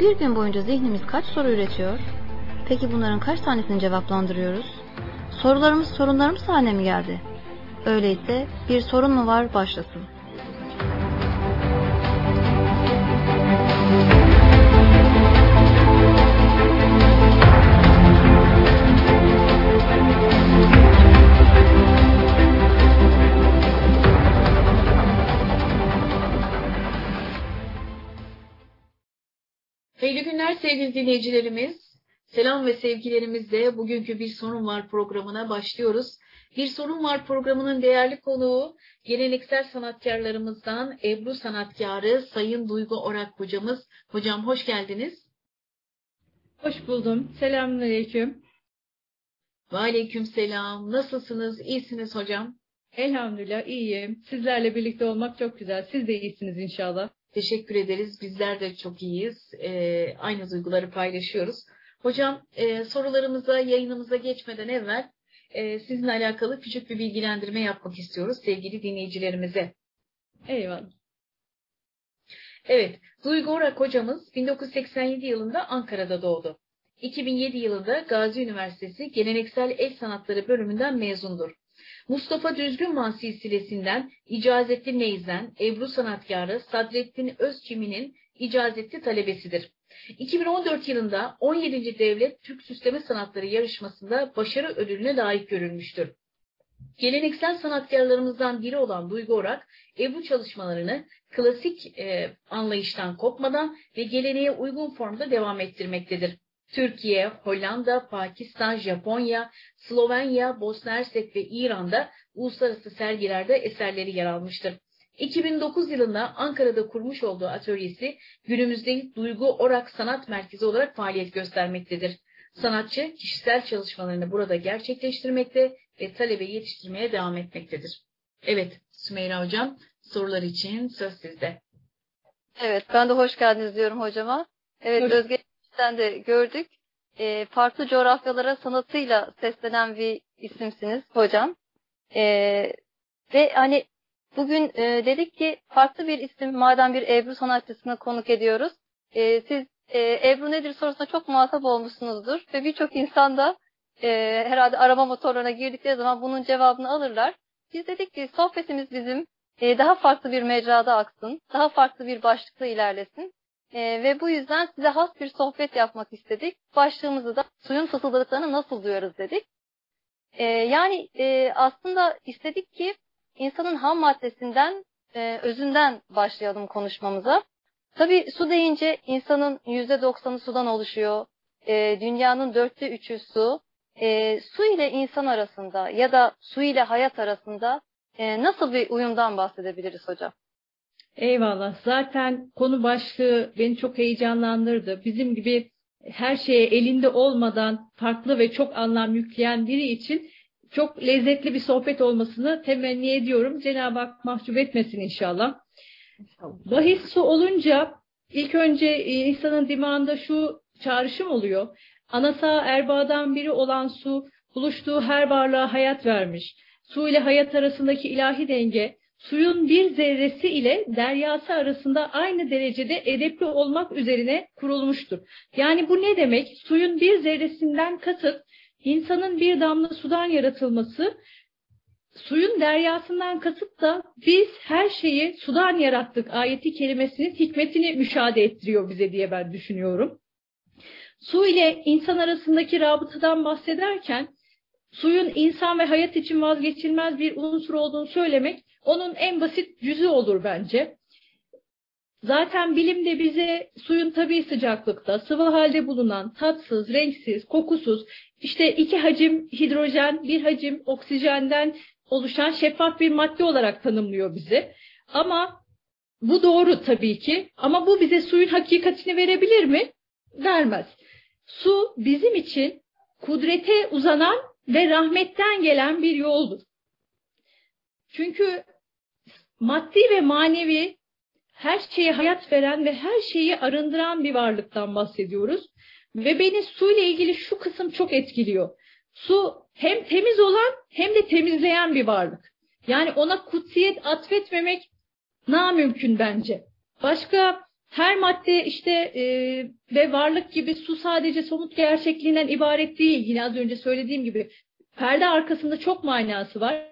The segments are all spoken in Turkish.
Bir gün boyunca zihnimiz kaç soru üretiyor? Peki bunların kaç tanesini cevaplandırıyoruz? Sorularımız sorunlarımız haline mi geldi? Öyleyse bir sorun mu var başlasın. Hayırlı günler sevgili dinleyicilerimiz. Selam ve sevgilerimizle bugünkü Bir Sorun Var programına başlıyoruz. Bir Sorun Var programının değerli konuğu geleneksel sanatkarlarımızdan Ebru sanatkarı Sayın Duygu Orak hocamız. Hocam hoş geldiniz. Hoş buldum. Selamünaleyküm. Aleyküm selam. Nasılsınız? İyisiniz hocam? Elhamdülillah iyiyim. Sizlerle birlikte olmak çok güzel. Siz de iyisiniz inşallah. Teşekkür ederiz. Bizler de çok iyiyiz. Ee, aynı duyguları paylaşıyoruz. Hocam e, sorularımıza, yayınımıza geçmeden evvel e, sizinle alakalı küçük bir bilgilendirme yapmak istiyoruz sevgili dinleyicilerimize. Eyvallah. Evet, Duygu Orak hocamız 1987 yılında Ankara'da doğdu. 2007 yılında Gazi Üniversitesi Geleneksel El Sanatları bölümünden mezundur. Mustafa Düzgünman silsilesinden İcazetli Neyzen, Ebru sanatkarı Sadrettin Özçimi'nin icazetli talebesidir. 2014 yılında 17. Devlet Türk Süsleme Sanatları yarışmasında başarı ödülüne layık görülmüştür. Geleneksel sanatkarlarımızdan biri olan Duygu Orak, Ebru çalışmalarını klasik e, anlayıştan kopmadan ve geleneğe uygun formda devam ettirmektedir. Türkiye, Hollanda, Pakistan, Japonya, Slovenya, Bosna Hersek ve İran'da uluslararası sergilerde eserleri yer almıştır. 2009 yılında Ankara'da kurmuş olduğu atölyesi günümüzde Duygu Orak Sanat Merkezi olarak faaliyet göstermektedir. Sanatçı kişisel çalışmalarını burada gerçekleştirmekte ve talebe yetiştirmeye devam etmektedir. Evet Sümeyra Hocam sorular için söz sizde. Evet ben de hoş geldiniz diyorum hocama. Evet hoş. Özge Sen de gördük. E, farklı coğrafyalara sanatıyla seslenen bir isimsiniz hocam. E, ve hani bugün e, dedik ki farklı bir isim madem bir Ebru sanatçısını konuk ediyoruz. E, siz e, Ebru nedir sorusuna çok muhatap olmuşsunuzdur ve birçok insan da e, herhalde arama motorlarına girdikleri zaman bunun cevabını alırlar. Biz dedik ki sohbetimiz bizim e, daha farklı bir mecrada aksın, daha farklı bir başlıkta ilerlesin. E, ve bu yüzden size has bir sohbet yapmak istedik. Başlığımızı da suyun fısıldadıklarını nasıl duyarız dedik. E, yani e, aslında istedik ki insanın ham maddesinden, e, özünden başlayalım konuşmamıza. Tabii su deyince insanın yüzde doksanı sudan oluşuyor. E, dünyanın dörtte üçü su. E, su ile insan arasında ya da su ile hayat arasında e, nasıl bir uyumdan bahsedebiliriz hocam? Eyvallah. Zaten konu başlığı beni çok heyecanlandırdı. Bizim gibi her şeye elinde olmadan farklı ve çok anlam yükleyen biri için çok lezzetli bir sohbet olmasını temenni ediyorum. Cenab-ı Hak mahcup etmesin inşallah. Bahis su olunca ilk önce insanın dimağında şu çağrışım oluyor. Anasa erbadan biri olan su buluştuğu her varlığa hayat vermiş. Su ile hayat arasındaki ilahi denge suyun bir zerresi ile deryası arasında aynı derecede edepli olmak üzerine kurulmuştur. Yani bu ne demek? Suyun bir zerresinden kasıt insanın bir damla sudan yaratılması, suyun deryasından kasıt da biz her şeyi sudan yarattık ayeti kelimesinin hikmetini müşahede ettiriyor bize diye ben düşünüyorum. Su ile insan arasındaki rabıtadan bahsederken suyun insan ve hayat için vazgeçilmez bir unsur olduğunu söylemek onun en basit yüzü olur bence. Zaten bilimde bize suyun tabi sıcaklıkta, sıvı halde bulunan, tatsız, renksiz, kokusuz, işte iki hacim hidrojen, bir hacim oksijenden oluşan şeffaf bir madde olarak tanımlıyor bizi. Ama bu doğru tabii ki. Ama bu bize suyun hakikatini verebilir mi? Vermez. Su bizim için kudrete uzanan ve rahmetten gelen bir yoldur. Çünkü maddi ve manevi her şeye hayat veren ve her şeyi arındıran bir varlıktan bahsediyoruz. Ve beni su ile ilgili şu kısım çok etkiliyor. Su hem temiz olan hem de temizleyen bir varlık. Yani ona kutsiyet atfetmemek namümkün bence. Başka her madde işte e, ve varlık gibi su sadece somut gerçekliğinden ibaret değil. Yine az önce söylediğim gibi perde arkasında çok manası var.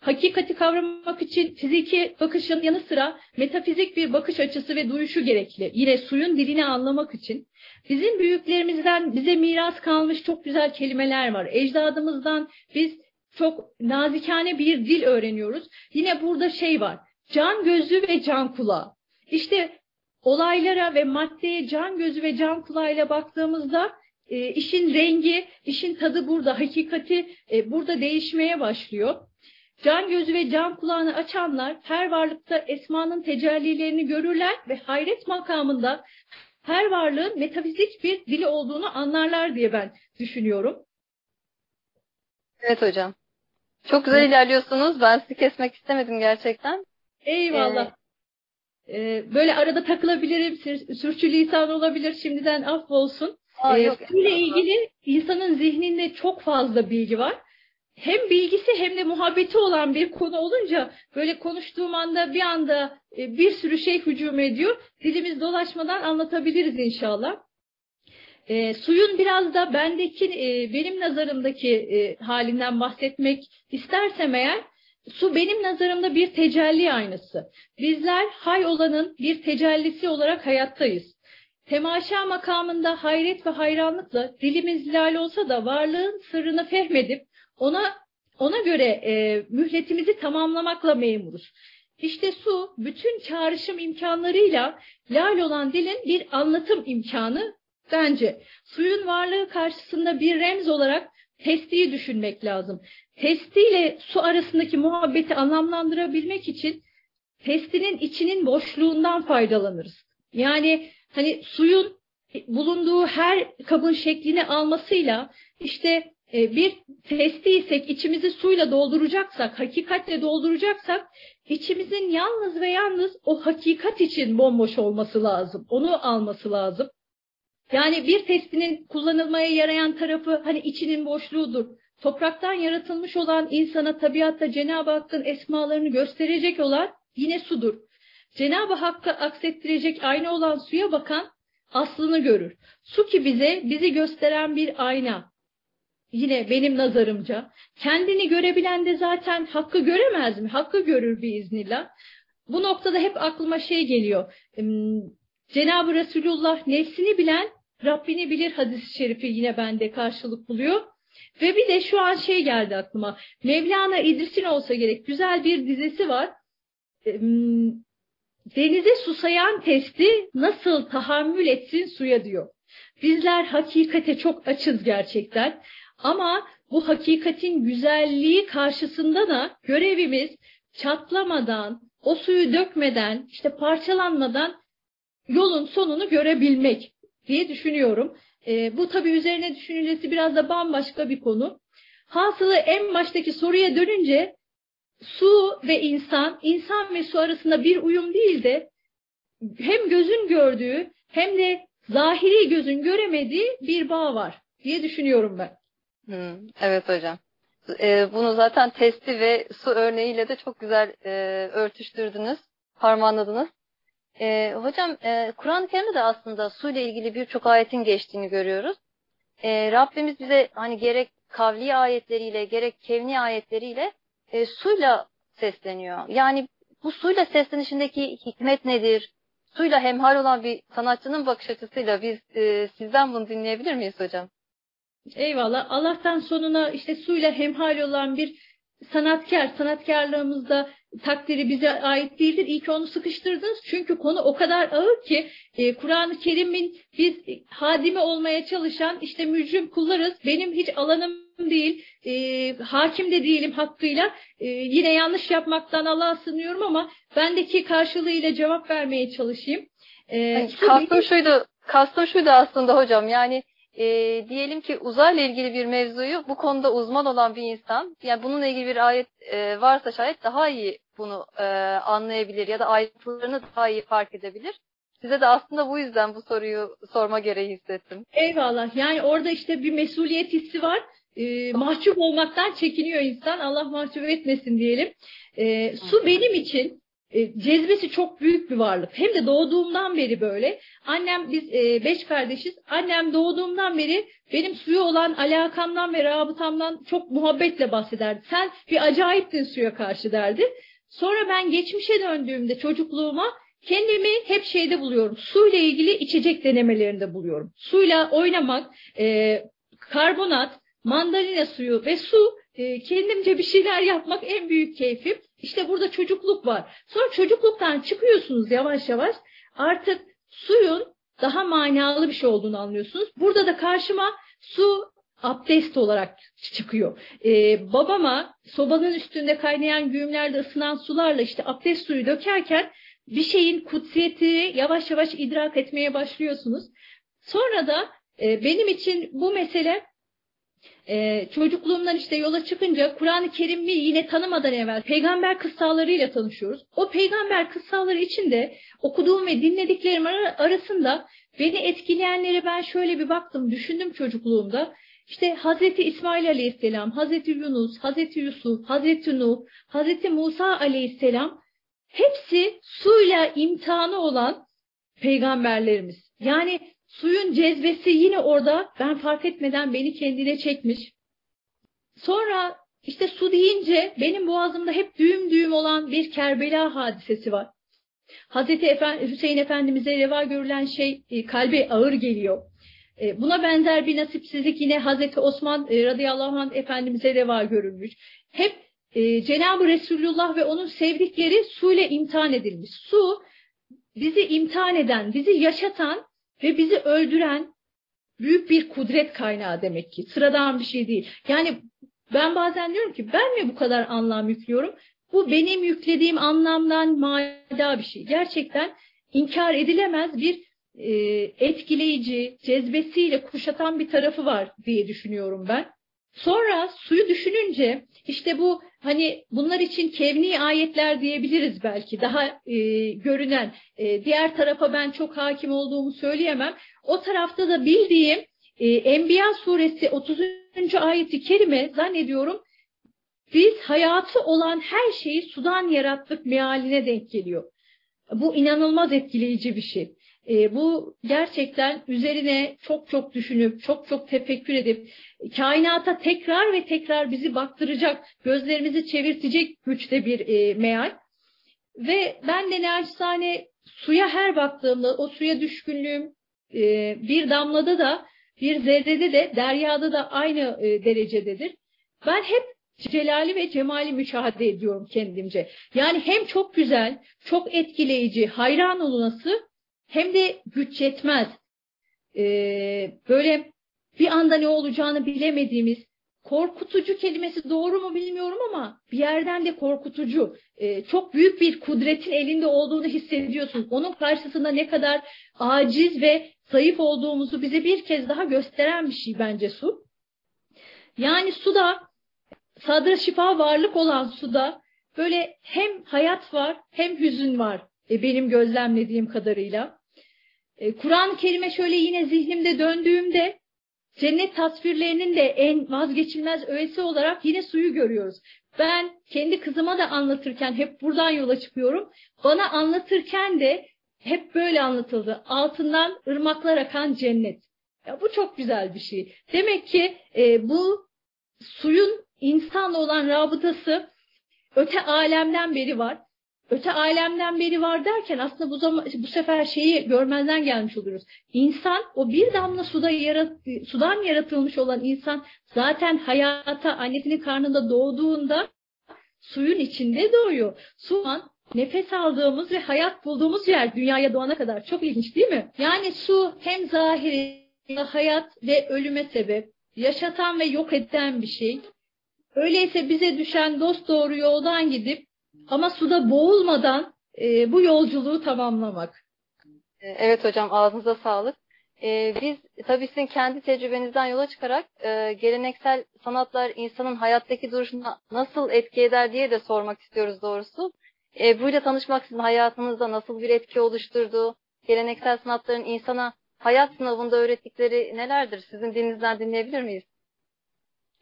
Hakikati kavramak için fiziki bakışın yanı sıra metafizik bir bakış açısı ve duyuşu gerekli. Yine suyun dilini anlamak için. Bizim büyüklerimizden bize miras kalmış çok güzel kelimeler var. Ecdadımızdan biz çok nazikane bir dil öğreniyoruz. Yine burada şey var. Can gözü ve can kulağı. İşte olaylara ve maddeye can gözü ve can kulağıyla baktığımızda e, işin rengi, işin tadı burada, hakikati e, burada değişmeye başlıyor. Can gözü ve can kulağını açanlar her varlıkta esmanın tecellilerini görürler ve hayret makamında her varlığın metafizik bir dili olduğunu anlarlar diye ben düşünüyorum. Evet hocam. Çok güzel evet. ilerliyorsunuz. Ben sizi kesmek istemedim gerçekten. Eyvallah. Ee, böyle arada takılabilirim, sür, sürçülisan olabilir. Şimdiden affolsun. Aa, ee, Suyla ilgili insanın zihninde çok fazla bilgi var. Hem bilgisi hem de muhabbeti olan bir konu olunca böyle konuştuğum anda bir anda e, bir sürü şey hücum ediyor. Dilimiz dolaşmadan anlatabiliriz inşallah. E, suyun biraz da bendeki, e, benim nazarımdaki e, halinden bahsetmek istersem eğer, su benim nazarımda bir tecelli aynası. Bizler hay olanın bir tecellisi olarak hayattayız. Temaşa makamında hayret ve hayranlıkla dilimiz lal olsa da varlığın sırrını fehmedip ona ona göre e, mühletimizi tamamlamakla memuruz. İşte su bütün çağrışım imkanlarıyla lal olan dilin bir anlatım imkanı bence. Suyun varlığı karşısında bir remz olarak testiyi düşünmek lazım. Testiyle su arasındaki muhabbeti anlamlandırabilmek için testinin içinin boşluğundan faydalanırız. Yani hani suyun bulunduğu her kabın şeklini almasıyla işte e, bir testiysek içimizi suyla dolduracaksak, hakikatle dolduracaksak içimizin yalnız ve yalnız o hakikat için bomboş olması lazım. Onu alması lazım. Yani bir testinin kullanılmaya yarayan tarafı hani içinin boşluğudur. Topraktan yaratılmış olan insana tabiatta Cenab-ı Hakk'ın esmalarını gösterecek olan yine sudur. Cenab-ı Hakk'a aksettirecek ayna olan suya bakan aslını görür. Su ki bize bizi gösteren bir ayna. Yine benim nazarımca. Kendini görebilen de zaten hakkı göremez mi? Hakkı görür bir iznillah. Bu noktada hep aklıma şey geliyor. Cenab-ı Resulullah nefsini bilen Rabbini bilir hadis-i şerifi yine bende karşılık buluyor. Ve bir de şu an şey geldi aklıma. Mevlana İdris'in olsa gerek güzel bir dizisi var. Denize susayan testi nasıl tahammül etsin suya diyor. Bizler hakikate çok açız gerçekten. Ama bu hakikatin güzelliği karşısında da görevimiz çatlamadan, o suyu dökmeden, işte parçalanmadan yolun sonunu görebilmek diye düşünüyorum. E, bu tabii üzerine düşünülmesi biraz da bambaşka bir konu. Hasılı en baştaki soruya dönünce su ve insan, insan ve su arasında bir uyum değil de hem gözün gördüğü hem de zahiri gözün göremediği bir bağ var diye düşünüyorum ben. Hmm, evet hocam. Ee, bunu zaten testi ve su örneğiyle de çok güzel e, örtüştürdünüz, harmanladınız. E, hocam e, Kur'an-ı Kerim'de de aslında su ile ilgili birçok ayetin geçtiğini görüyoruz. E, Rabbimiz bize hani gerek kavli ayetleriyle gerek kevni ayetleriyle e, suyla sesleniyor. Yani bu suyla seslenişindeki hikmet nedir? Suyla hemhal olan bir sanatçının bakış açısıyla biz e, sizden bunu dinleyebilir miyiz hocam? Eyvallah. Allah'tan sonuna işte suyla hemhal olan bir sanatkar, sanatkarlığımızda takdiri bize ait değildir. İyi ki onu sıkıştırdınız. Çünkü konu o kadar ağır ki e, Kur'an-ı Kerim'in biz hadimi olmaya çalışan işte mücrim kullarız. Benim hiç alanım değil. E, hakim de değilim hakkıyla. E, yine yanlış yapmaktan Allah'a sınıyorum ama bendeki karşılığıyla cevap vermeye çalışayım. E, kastım şuydu, kastım şuydu aslında hocam. Yani e, diyelim ki uzayla ilgili bir mevzuyu bu konuda uzman olan bir insan, yani bununla ilgili bir ayet e, varsa şayet daha iyi bunu e, anlayabilir ya da ayrıntılarını daha iyi fark edebilir. Size de aslında bu yüzden bu soruyu sorma gereği hissettim. Eyvallah. Yani orada işte bir mesuliyet hissi var. E, mahcup olmaktan çekiniyor insan. Allah mahcup etmesin diyelim. E, su benim için e, cezbesi çok büyük bir varlık. Hem de doğduğumdan beri böyle. Annem biz e, beş kardeşiz. Annem doğduğumdan beri benim suya olan alakamdan ve rabıtamdan çok muhabbetle bahsederdi. Sen bir acayiptin suya karşı derdi. Sonra ben geçmişe döndüğümde çocukluğuma kendimi hep şeyde buluyorum. Suyla ilgili içecek denemelerinde buluyorum. Suyla oynamak, e, karbonat, mandalina suyu ve su e, kendimce bir şeyler yapmak en büyük keyfim. İşte burada çocukluk var. Sonra çocukluktan çıkıyorsunuz yavaş yavaş. Artık suyun daha manalı bir şey olduğunu anlıyorsunuz. Burada da karşıma su abdest olarak çıkıyor. Ee, babama sobanın üstünde kaynayan güğümlerde ısınan sularla işte abdest suyu dökerken bir şeyin kutsiyetini yavaş yavaş idrak etmeye başlıyorsunuz. Sonra da e, benim için bu mesele ee, çocukluğumdan işte yola çıkınca Kur'an-ı Kerim'i yine tanımadan evvel peygamber kıssalarıyla tanışıyoruz. O peygamber kıssaları içinde okuduğum ve dinlediklerim arasında beni etkileyenlere ben şöyle bir baktım, düşündüm çocukluğumda. İşte Hazreti İsmail Aleyhisselam, Hazreti Yunus, Hazreti Yusuf, Hazreti Nuh, Hazreti Musa Aleyhisselam hepsi suyla imtihanı olan peygamberlerimiz. Yani Suyun cezbesi yine orada ben fark etmeden beni kendine çekmiş. Sonra işte su deyince benim boğazımda hep düğüm düğüm olan bir Kerbela hadisesi var. Hazreti Efendi, Hüseyin Efendimiz'e reva görülen şey e, kalbe ağır geliyor. E, buna benzer bir nasipsizlik yine Hazreti Osman e, radıyallahu anh Efendimiz'e reva görülmüş. Hep e, Cenab-ı Resulullah ve onun sevdikleri suyla imtihan edilmiş. Su bizi imtihan eden, bizi yaşatan ve bizi öldüren büyük bir kudret kaynağı demek ki. Sıradan bir şey değil. Yani ben bazen diyorum ki ben mi bu kadar anlam yüklüyorum? Bu benim yüklediğim anlamdan mada bir şey. Gerçekten inkar edilemez bir e, etkileyici, cezbesiyle kuşatan bir tarafı var diye düşünüyorum ben. Sonra suyu düşününce işte bu hani bunlar için kevni ayetler diyebiliriz belki daha e, görünen e, diğer tarafa ben çok hakim olduğumu söyleyemem. O tarafta da bildiğim e, Enbiya suresi 30. ayeti kerime zannediyorum biz hayatı olan her şeyi sudan yarattık mealine denk geliyor. Bu inanılmaz etkileyici bir şey. E, bu gerçekten üzerine çok çok düşünüp, çok çok tefekkür edip, kainata tekrar ve tekrar bizi baktıracak, gözlerimizi çevirtecek güçte bir e, meal. Ve ben de naçizane suya her baktığımda o suya düşkünlüğüm e, bir damlada da bir zerrede de deryada da aynı e, derecededir. Ben hep celali ve cemali müşahede ediyorum kendimce. Yani hem çok güzel, çok etkileyici, hayran olunası hem de güç yetmez. Ee, böyle bir anda ne olacağını bilemediğimiz korkutucu kelimesi doğru mu bilmiyorum ama bir yerden de korkutucu. Ee, çok büyük bir kudretin elinde olduğunu hissediyorsun. Onun karşısında ne kadar aciz ve zayıf olduğumuzu bize bir kez daha gösteren bir şey bence su. Yani suda sadra şifa varlık olan suda böyle hem hayat var hem hüzün var e, benim gözlemlediğim kadarıyla. E, Kur'an-ı Kerim'e şöyle yine zihnimde döndüğümde cennet tasvirlerinin de en vazgeçilmez öğesi olarak yine suyu görüyoruz. Ben kendi kızıma da anlatırken hep buradan yola çıkıyorum. Bana anlatırken de hep böyle anlatıldı. Altından ırmaklar akan cennet. Ya bu çok güzel bir şey. Demek ki e, bu suyun insanla olan rabıtası öte alemden beri var öte alemden beri var derken aslında bu zaman bu sefer şeyi görmezden gelmiş oluyoruz. İnsan o bir damla suda yarat, sudan yaratılmış olan insan zaten hayata annesinin karnında doğduğunda suyun içinde doğuyor. Su an nefes aldığımız ve hayat bulduğumuz yer dünyaya doğana kadar. Çok ilginç değil mi? Yani su hem zahiri hayat ve ölüme sebep, yaşatan ve yok eden bir şey. Öyleyse bize düşen dost doğru yoldan gidip ama suda boğulmadan e, bu yolculuğu tamamlamak. E, evet hocam ağzınıza sağlık. Ee, biz tabii sizin kendi tecrübenizden yola çıkarak e, geleneksel sanatlar insanın hayattaki duruşuna nasıl etki eder diye de sormak istiyoruz doğrusu. E, buyla tanışmak sizin hayatınızda nasıl bir etki oluşturdu? Geleneksel sanatların insana hayat sınavında öğrettikleri nelerdir? Sizin dilinizden dinleyebilir miyiz?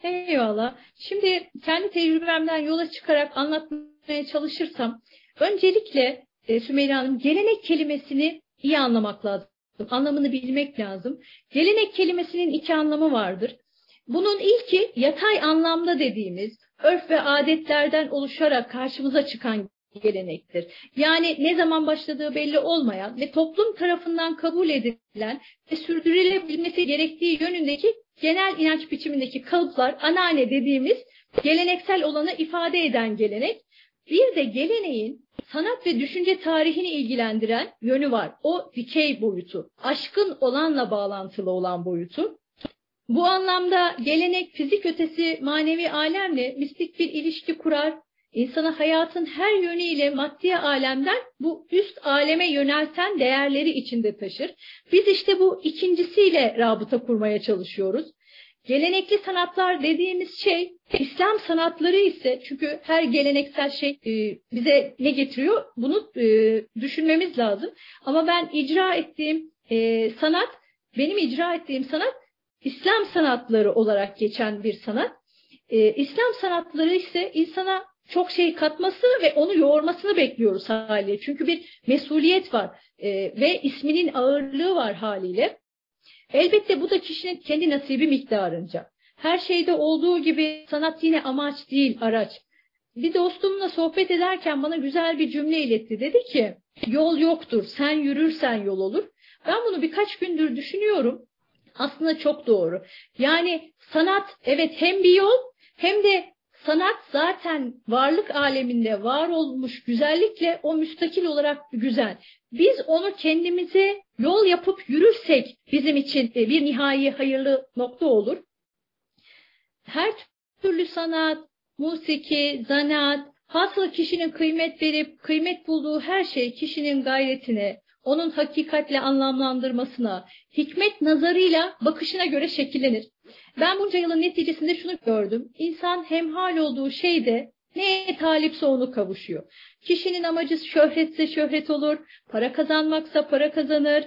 Eyvallah. Şimdi kendi tecrübemden yola çıkarak anlatmaya anlatmaya çalışırsam öncelikle e, Sümeyra Hanım gelenek kelimesini iyi anlamak lazım. Anlamını bilmek lazım. Gelenek kelimesinin iki anlamı vardır. Bunun ilki yatay anlamda dediğimiz örf ve adetlerden oluşarak karşımıza çıkan gelenektir. Yani ne zaman başladığı belli olmayan ve toplum tarafından kabul edilen ve sürdürülebilmesi gerektiği yönündeki genel inanç biçimindeki kalıplar, anane dediğimiz geleneksel olanı ifade eden gelenek. Bir de geleneğin sanat ve düşünce tarihini ilgilendiren yönü var. O dikey boyutu, aşkın olanla bağlantılı olan boyutu. Bu anlamda gelenek fizik ötesi manevi alemle mistik bir ilişki kurar. İnsanı hayatın her yönüyle maddi alemden bu üst aleme yönelten değerleri içinde taşır. Biz işte bu ikincisiyle rabıta kurmaya çalışıyoruz. Gelenekli sanatlar dediğimiz şey İslam sanatları ise çünkü her geleneksel şey e, bize ne getiriyor bunu e, düşünmemiz lazım. Ama ben icra ettiğim e, sanat benim icra ettiğim sanat İslam sanatları olarak geçen bir sanat. İslam sanatları ise insana çok şey katması ve onu yoğurmasını bekliyoruz haliyle. Çünkü bir mesuliyet var ve isminin ağırlığı var haliyle. Elbette bu da kişinin kendi nasibi miktarınca. Her şeyde olduğu gibi sanat yine amaç değil, araç. Bir dostumla sohbet ederken bana güzel bir cümle iletti. Dedi ki, yol yoktur, sen yürürsen yol olur. Ben bunu birkaç gündür düşünüyorum. Aslında çok doğru. Yani sanat evet hem bir yol hem de sanat zaten varlık aleminde var olmuş güzellikle o müstakil olarak güzel. Biz onu kendimize yol yapıp yürürsek bizim için e, bir nihai hayırlı nokta olur. Her türlü sanat, musiki, zanaat, hasıl kişinin kıymet verip kıymet bulduğu her şey kişinin gayretine, onun hakikatle anlamlandırmasına, hikmet nazarıyla bakışına göre şekillenir. Ben bunca yılın neticesinde şunu gördüm. İnsan hemhal olduğu şeyde neye talipse onu kavuşuyor. Kişinin amacı şöhretse şöhret olur, para kazanmaksa para kazanır,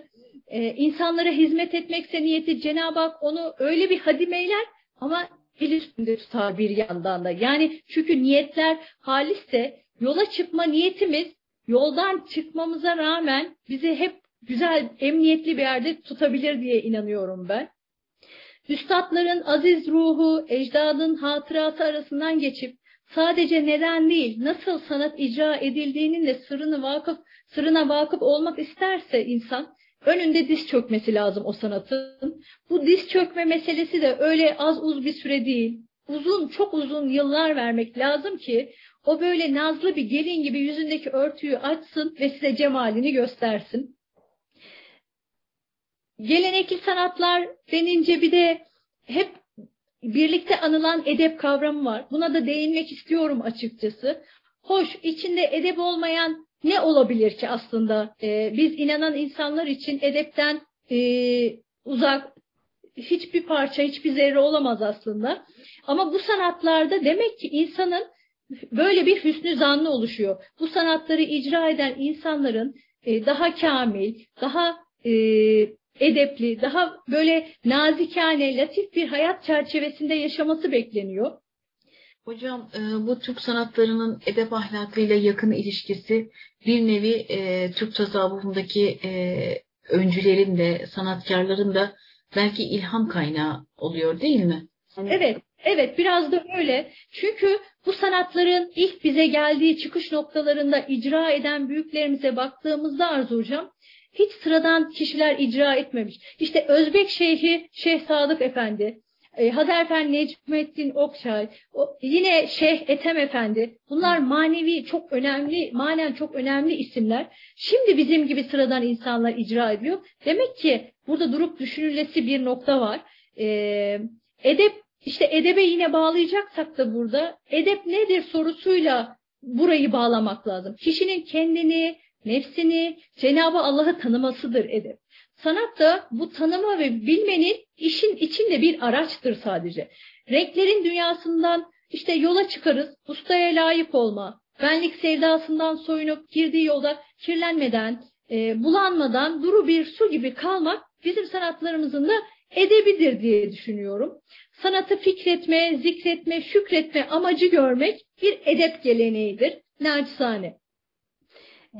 ee, insanlara hizmet etmekse niyeti Cenab-ı Hak onu öyle bir hadimeyler ama el üstünde tutar bir yandan da. Yani çünkü niyetler halisse yola çıkma niyetimiz yoldan çıkmamıza rağmen bizi hep güzel, emniyetli bir yerde tutabilir diye inanıyorum ben. Üstadların aziz ruhu, ecdadın hatırası arasından geçip sadece neden değil, nasıl sanat icra edildiğinin de sırrını vakıf, sırrına vakıf olmak isterse insan, önünde diz çökmesi lazım o sanatın. Bu diz çökme meselesi de öyle az uz bir süre değil. Uzun, çok uzun yıllar vermek lazım ki o böyle nazlı bir gelin gibi yüzündeki örtüyü açsın ve size cemalini göstersin. Gelenekli sanatlar denince bir de hep birlikte anılan edep kavramı var. Buna da değinmek istiyorum açıkçası. Hoş, içinde edep olmayan ne olabilir ki aslında? Ee, biz inanan insanlar için edepten e, uzak hiçbir parça, hiçbir zerre olamaz aslında. Ama bu sanatlarda demek ki insanın böyle bir hüsnü zannı oluşuyor. Bu sanatları icra eden insanların e, daha kamil, daha e, edepli, daha böyle nazikane, latif bir hayat çerçevesinde yaşaması bekleniyor. Hocam e, bu Türk sanatlarının edep ahlakıyla yakın ilişkisi bir nevi e, Türk tasavvufundaki e, öncülerin de sanatkarların da belki ilham kaynağı oluyor değil mi? Evet, evet biraz da öyle. Çünkü bu sanatların ilk bize geldiği çıkış noktalarında icra eden büyüklerimize baktığımızda Arzu Hocam, hiç sıradan kişiler icra etmemiş. İşte Özbek Şeyhi Şeyh Sadık Efendi, e, Hazerfen Necmettin Okçay, yine Şeyh Ethem Efendi. Bunlar manevi çok önemli, manen çok önemli isimler. Şimdi bizim gibi sıradan insanlar icra ediyor. Demek ki burada durup düşünülesi bir nokta var. E, edep, işte edebe yine bağlayacaksak da burada edep nedir sorusuyla burayı bağlamak lazım. Kişinin kendini, nefsini, Cenab-ı Allah'ı tanımasıdır edep. Sanat da bu tanıma ve bilmenin işin içinde bir araçtır sadece. Renklerin dünyasından işte yola çıkarız, ustaya layık olma, benlik sevdasından soyunup girdiği yolda kirlenmeden, e, bulanmadan duru bir su gibi kalmak bizim sanatlarımızın da edebidir diye düşünüyorum. Sanatı fikretme, zikretme, şükretme amacı görmek bir edep geleneğidir. Naçizane.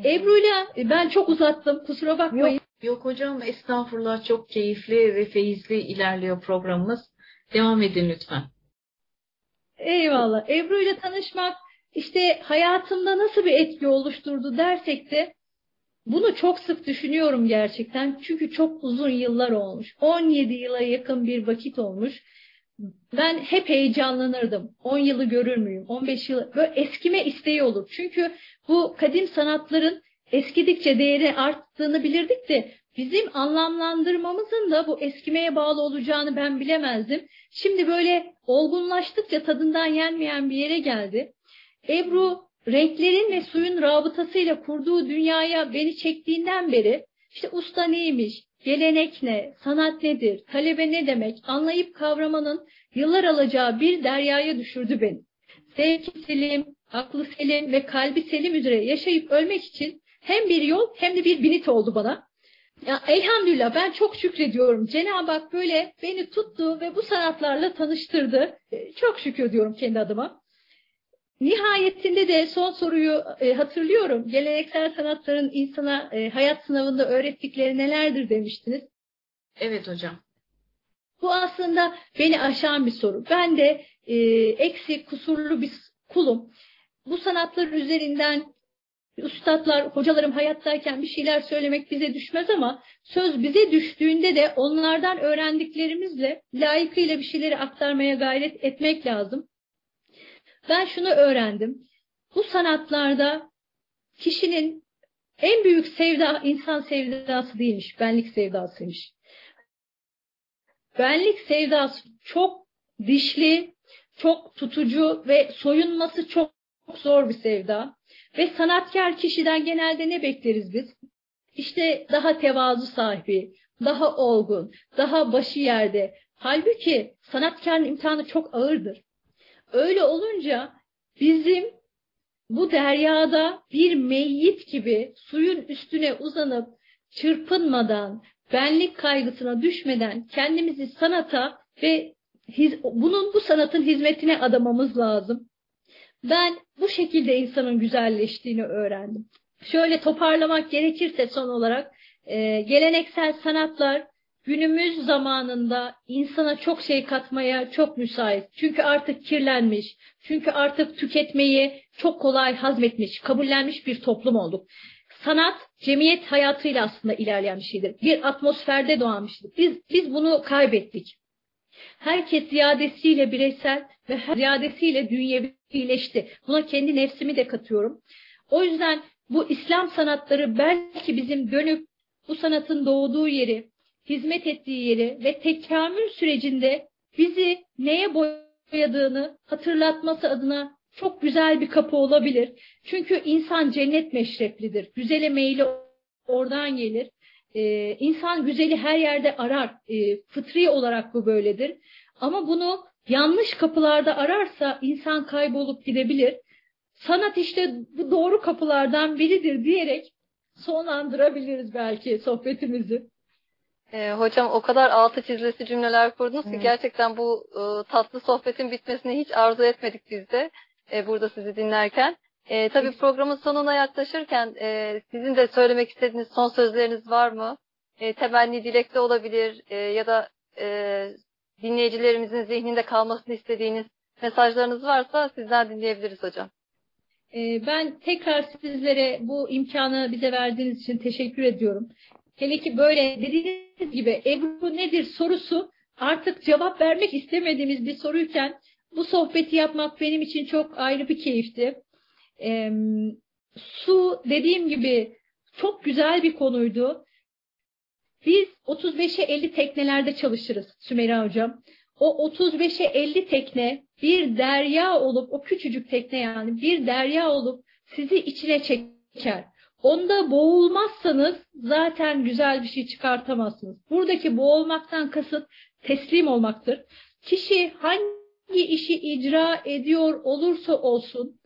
Ebru'yla e, ben çok uzattım. Kusura bakmayın. Yok, yok hocam estağfurullah çok keyifli ve feyizli ilerliyor programımız. Devam edin lütfen. Eyvallah. Ebru ile tanışmak işte hayatımda nasıl bir etki oluşturdu dersek de bunu çok sık düşünüyorum gerçekten. Çünkü çok uzun yıllar olmuş. 17 yıla yakın bir vakit olmuş. Ben hep heyecanlanırdım. 10 yılı görür müyüm? 15 yıl böyle eskime isteği olur. Çünkü bu kadim sanatların eskidikçe değeri arttığını bilirdik de bizim anlamlandırmamızın da bu eskimeye bağlı olacağını ben bilemezdim. Şimdi böyle olgunlaştıkça tadından yenmeyen bir yere geldi. Ebru renklerin ve suyun rabıtasıyla kurduğu dünyaya beni çektiğinden beri işte usta neymiş, gelenek ne, sanat nedir, talebe ne demek anlayıp kavramanın yıllar alacağı bir deryaya düşürdü beni. Sevki selim, aklı selim ve kalbi selim üzere yaşayıp ölmek için hem bir yol hem de bir binit oldu bana. Ya elhamdülillah ben çok şükrediyorum. Cenab-ı Hak böyle beni tuttu ve bu sanatlarla tanıştırdı. E, çok şükür diyorum kendi adıma. Nihayetinde de son soruyu e, hatırlıyorum. Geleneksel sanatların insana e, hayat sınavında öğrettikleri nelerdir demiştiniz. Evet hocam. Bu aslında beni aşan bir soru. Ben de e, eksik, kusurlu bir kulum. Bu sanatlar üzerinden üstadlar, hocalarım hayattayken bir şeyler söylemek bize düşmez ama söz bize düştüğünde de onlardan öğrendiklerimizle layıkıyla bir şeyleri aktarmaya gayret etmek lazım. Ben şunu öğrendim. Bu sanatlarda kişinin en büyük sevda insan sevdası değilmiş, benlik sevdasıymış. Benlik sevdası çok dişli, çok tutucu ve soyunması çok zor bir sevda. Ve sanatkar kişiden genelde ne bekleriz biz? İşte daha tevazu sahibi, daha olgun, daha başı yerde. Halbuki sanatkarın imtihanı çok ağırdır. Öyle olunca bizim bu deryada bir meyyit gibi suyun üstüne uzanıp çırpınmadan, benlik kaygısına düşmeden kendimizi sanata ve bunun bu sanatın hizmetine adamamız lazım. Ben bu şekilde insanın güzelleştiğini öğrendim. Şöyle toparlamak gerekirse son olarak e, geleneksel sanatlar günümüz zamanında insana çok şey katmaya çok müsait. Çünkü artık kirlenmiş, çünkü artık tüketmeyi çok kolay hazmetmiş, kabullenmiş bir toplum olduk. Sanat cemiyet hayatıyla aslında ilerleyen bir şeydir. Bir atmosferde doğan bir şeydir. Biz, biz bunu kaybettik. Herkes ziyadesiyle bireysel ve ziyadesiyle dünyevileşti. Buna kendi nefsimi de katıyorum. O yüzden bu İslam sanatları belki bizim dönüp bu sanatın doğduğu yeri, hizmet ettiği yeri ve tekamül sürecinde bizi neye boyadığını hatırlatması adına çok güzel bir kapı olabilir. Çünkü insan cennet meşreplidir. Güzele meyli oradan gelir. Ee, insan güzeli her yerde arar. Ee, fıtri olarak bu böyledir. Ama bunu yanlış kapılarda ararsa insan kaybolup gidebilir. Sanat işte bu doğru kapılardan biridir diyerek sonlandırabiliriz belki sohbetimizi. E, hocam o kadar altı çizilesi cümleler kurdunuz evet. ki gerçekten bu e, tatlı sohbetin bitmesini hiç arzu etmedik biz de e, burada sizi dinlerken. E, tabii programın sonuna yaklaşırken e, sizin de söylemek istediğiniz son sözleriniz var mı? E, temenni dilekte olabilir e, ya da e, dinleyicilerimizin zihninde kalmasını istediğiniz mesajlarınız varsa sizden dinleyebiliriz hocam. Ben tekrar sizlere bu imkanı bize verdiğiniz için teşekkür ediyorum. Hele ki böyle dediğiniz gibi Ebru nedir sorusu artık cevap vermek istemediğimiz bir soruyken bu sohbeti yapmak benim için çok ayrı bir keyifti. E, su dediğim gibi çok güzel bir konuydu. Biz 35'e 50 teknelerde çalışırız Sümeyra Hocam. O 35'e 50 tekne bir derya olup, o küçücük tekne yani bir derya olup sizi içine çeker. Onda boğulmazsanız zaten güzel bir şey çıkartamazsınız. Buradaki boğulmaktan kasıt teslim olmaktır. Kişi hangi işi icra ediyor olursa olsun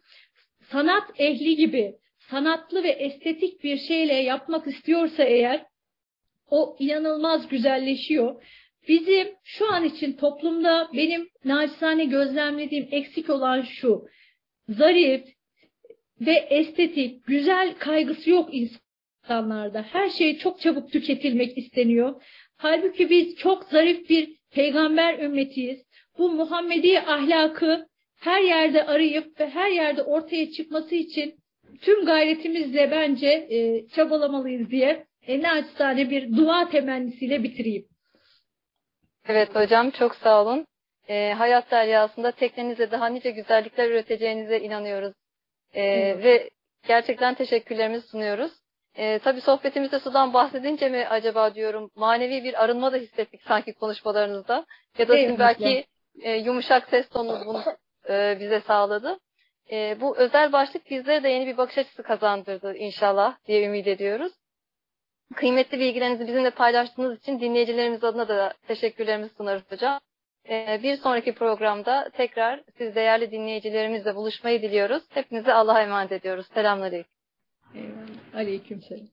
sanat ehli gibi sanatlı ve estetik bir şeyle yapmak istiyorsa eğer o inanılmaz güzelleşiyor. Bizim şu an için toplumda benim naçizane gözlemlediğim eksik olan şu. Zarif, ve estetik, güzel kaygısı yok insanlarda. Her şey çok çabuk tüketilmek isteniyor. Halbuki biz çok zarif bir peygamber ümmetiyiz. Bu Muhammedi ahlakı her yerde arayıp ve her yerde ortaya çıkması için tüm gayretimizle bence e, çabalamalıyız diye e, naçizane bir dua temennisiyle bitireyim. Evet hocam çok sağ olun. E, hayat deryasında teknenizle daha nice güzellikler üreteceğinize inanıyoruz. E, ve gerçekten teşekkürlerimizi sunuyoruz. E, tabii sohbetimizde sudan bahsedince mi acaba diyorum manevi bir arınma da hissettik sanki konuşmalarınızda. Ya da sizin belki e, yumuşak ses tonunuz bunu e, bize sağladı. E, bu özel başlık bizlere de yeni bir bakış açısı kazandırdı inşallah diye ümit ediyoruz. Kıymetli bilgilerinizi bizimle paylaştığınız için dinleyicilerimiz adına da teşekkürlerimizi sunarız hocam. E, bir sonraki programda tekrar siz değerli dinleyicilerimizle buluşmayı diliyoruz. Hepinize Allah'a emanet ediyoruz. Selamünaleyküm. Eyvallah. Aleyküm selam.